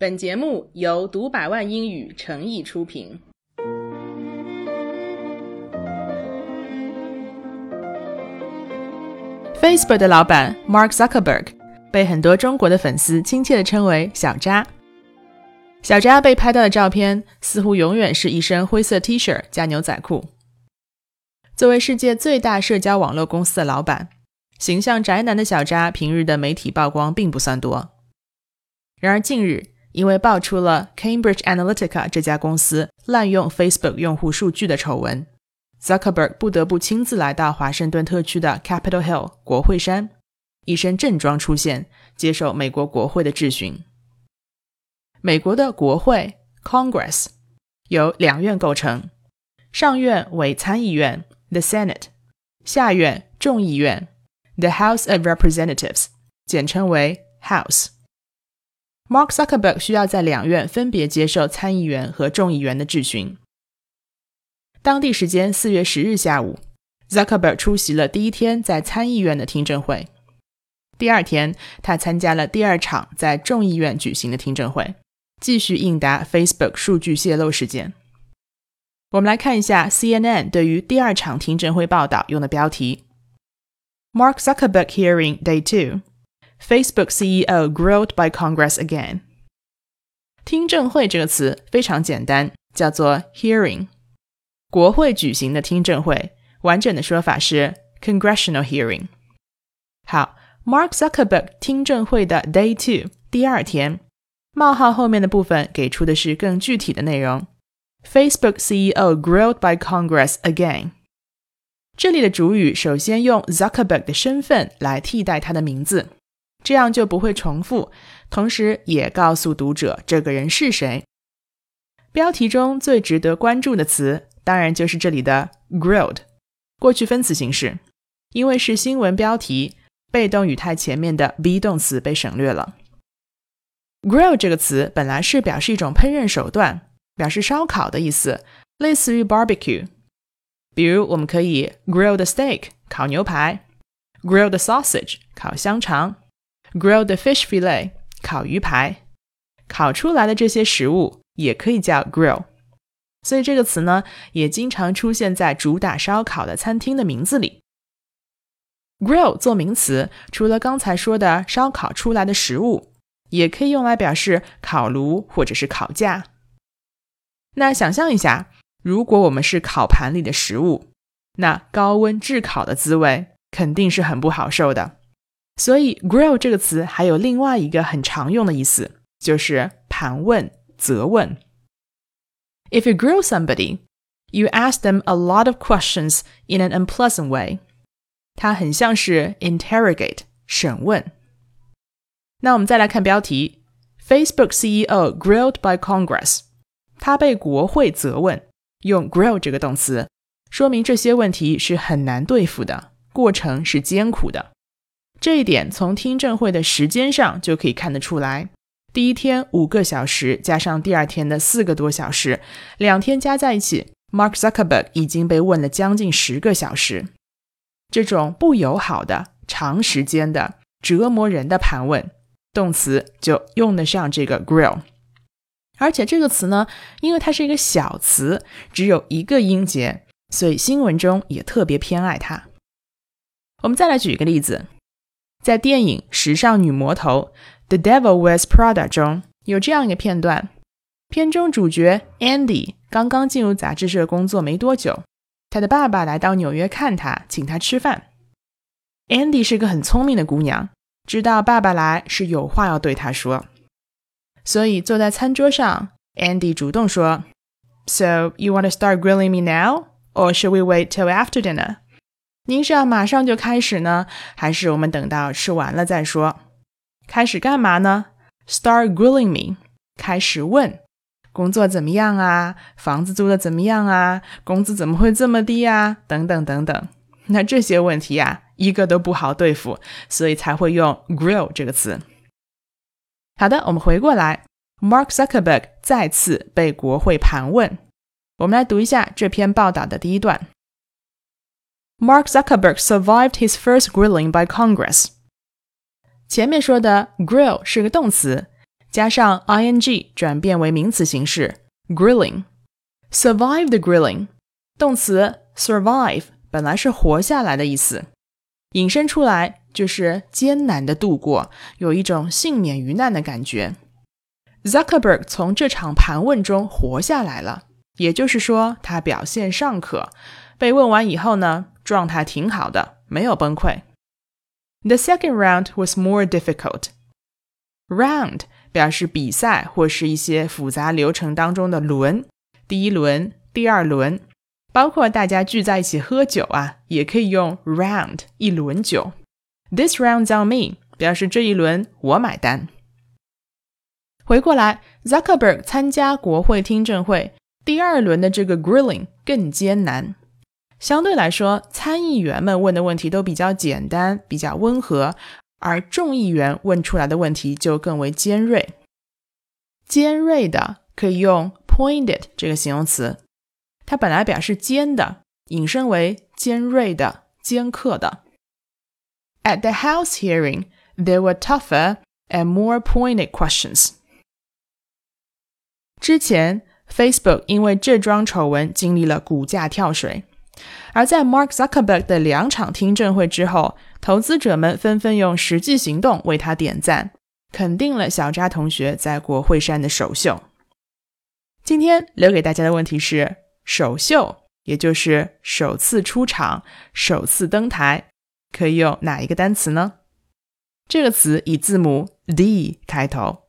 本节目由读百万英语诚意出品。Facebook 的老板 Mark Zuckerberg 被很多中国的粉丝亲切地称为“小扎”。小扎被拍到的照片似乎永远是一身灰色 T 恤加牛仔裤。作为世界最大社交网络公司的老板，形象宅男的小扎平日的媒体曝光并不算多。然而近日，因为爆出了 Cambridge Analytica 这家公司滥用 Facebook 用户数据的丑闻，Zuckerberg 不得不亲自来到华盛顿特区的 Capitol Hill 国会山，一身正装出现，接受美国国会的质询。美国的国会 Congress 由两院构成，上院为参议院 The Senate，下院众议院 The House of Representatives，简称为 House。Mark Zuckerberg 需要在两院分别接受参议员和众议员的质询。当地时间四月十日下午，Zuckerberg 出席了第一天在参议院的听证会。第二天，他参加了第二场在众议院举行的听证会，继续应答 Facebook 数据泄露事件。我们来看一下 CNN 对于第二场听证会报道用的标题：Mark Zuckerberg Hearing Day Two。Facebook CEO grilled by Congress again。听证会这个词非常简单，叫做 hearing。国会举行的听证会，完整的说法是 congressional hearing。好，Mark Zuckerberg 听证会的 day two 第二天，冒号后面的部分给出的是更具体的内容。Facebook CEO grilled by Congress again。这里的主语首先用 Zuckerberg 的身份来替代他的名字。这样就不会重复，同时也告诉读者这个人是谁。标题中最值得关注的词，当然就是这里的 grilled，过去分词形式，因为是新闻标题，被动语态前面的 be 动词被省略了。grill 这个词本来是表示一种烹饪手段，表示烧烤的意思，类似于 barbecue。比如我们可以 grill the steak，烤牛排；grill the sausage，烤香肠。Grill the fish fillet，烤鱼排，烤出来的这些食物也可以叫 grill，所以这个词呢也经常出现在主打烧烤的餐厅的名字里。Grill 做名词，除了刚才说的烧烤出来的食物，也可以用来表示烤炉或者是烤架。那想象一下，如果我们是烤盘里的食物，那高温炙烤的滋味肯定是很不好受的。所以，grill 这个词还有另外一个很常用的意思，就是盘问、责问。If you grill somebody, you ask them a lot of questions in an unpleasant way。它很像是 interrogate 审问。那我们再来看标题：Facebook CEO grilled by Congress。他被国会责问，用 grill 这个动词，说明这些问题是很难对付的，过程是艰苦的。 这一点从听证会的时间上就可以看得出来。第一天五个小时，加上第二天的四个多小时，两天加在一起，Mark Zuckerberg 已经被问了将近十个小时。这种不友好的、长时间的、折磨人的盘问，动词就用得上这个 grill。而且这个词呢，因为它是一个小词，只有一个音节，所以新闻中也特别偏爱它。我们再来举一个例子。在电影《时尚女魔头》The Devil Wears Prada 中有这样一个片段：片中主角 Andy 刚刚进入杂志社工作没多久，他的爸爸来到纽约看他，请他吃饭。Andy 是个很聪明的姑娘，知道爸爸来是有话要对他说，所以坐在餐桌上，Andy 主动说：“So you want to start grilling me now, or should we wait till after dinner？” 您是要马上就开始呢，还是我们等到吃完了再说？开始干嘛呢？Start grilling me，开始问工作怎么样啊？房子租的怎么样啊？工资怎么会这么低啊？等等等等。那这些问题呀，一个都不好对付，所以才会用 grill 这个词。好的，我们回过来，Mark Zuckerberg 再次被国会盘问。我们来读一下这篇报道的第一段。Mark Zuckerberg survived his first grilling by Congress。前面说的 grill 是个动词，加上 ing 转变为名词形式 grilling。survive the grilling，动词 survive 本来是活下来的意思，引申出来就是艰难的度过，有一种幸免于难的感觉。Zuckerberg 从这场盘问中活下来了，也就是说他表现尚可。被问完以后呢，状态挺好的，没有崩溃。The second round was more difficult. Round 表示比赛或是一些复杂流程当中的轮。第一轮、第二轮，包括大家聚在一起喝酒啊，也可以用 round 一轮酒。This round's on me 表示这一轮我买单。回过来，Zuckerberg 参加国会听证会第二轮的这个 grilling 更艰难。相对来说，参议员们问的问题都比较简单、比较温和，而众议员问出来的问题就更为尖锐。尖锐的可以用。Pointed 这个形容词，它本来表示尖的，引申为尖锐的、尖刻的。At the House hearing, there were tougher and more pointed questions. 之前，Facebook 因为这桩丑闻经历了股价跳水，而在 Mark Zuckerberg 的两场听证会之后，投资者们纷纷用实际行动为他点赞，肯定了小扎同学在国会山的首秀。今天留给大家的问题是：首秀，也就是首次出场、首次登台，可以用哪一个单词呢？这个词以字母 D 开头。